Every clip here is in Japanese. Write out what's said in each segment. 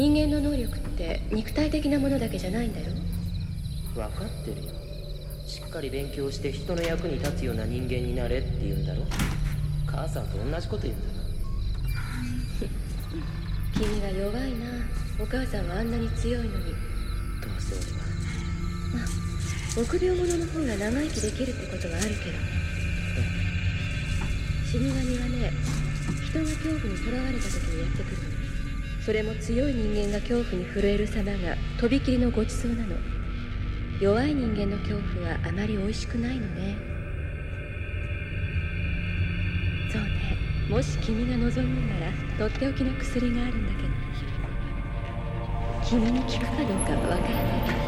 人間の能力って肉体的なものだけじゃないんだよ。分かってるよ。しっかり勉強して人の役に立つような人間になれって言うんだろ。母さんと同じこと言うんだな。君は弱いな。お母さんはあんなに強いのに。どうせ俺はまあ臆病者の方が長生きできるってことはあるけど。ね死神はね人が恐怖にとらわれた時にやってくるそれも強い人間が恐怖に震える様がとびきりのごちそうなの。弱い人間の恐怖はあまり美味しくないのね。そうね。もし君が望むならとっておきの薬があるんだけど君に効くかどうかはわからないけど。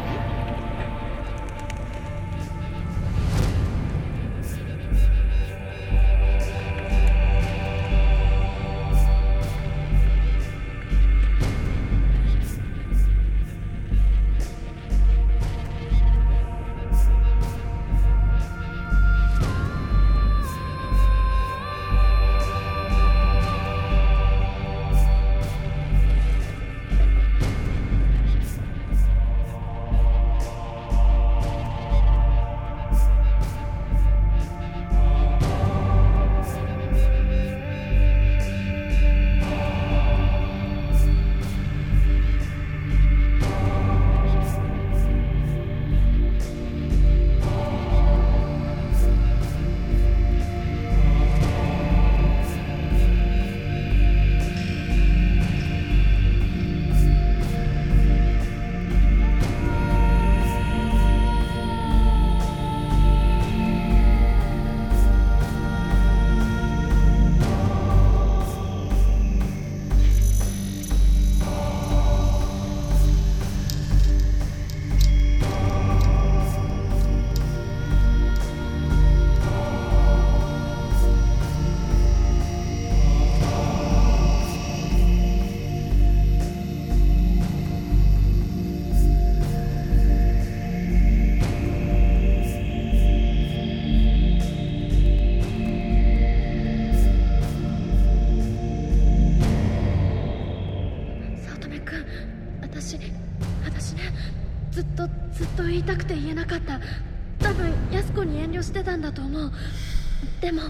でも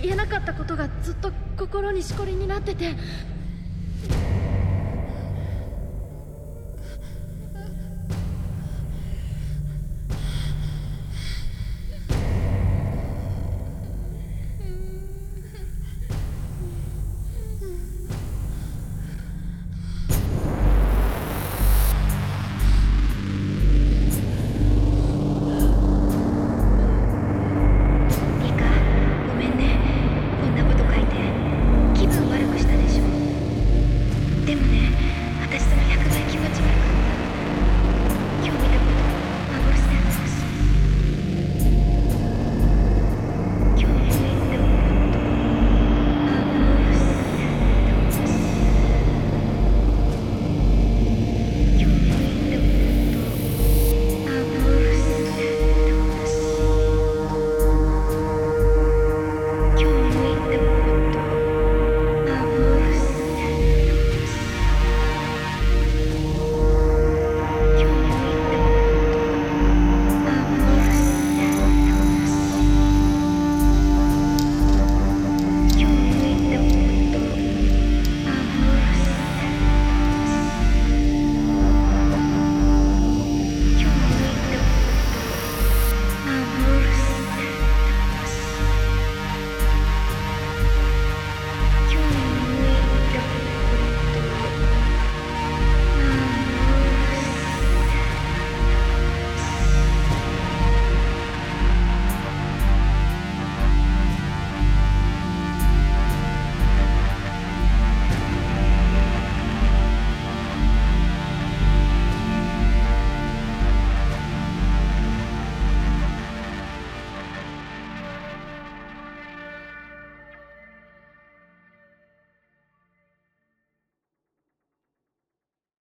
言えなかったことがずっと心にしこりになってて。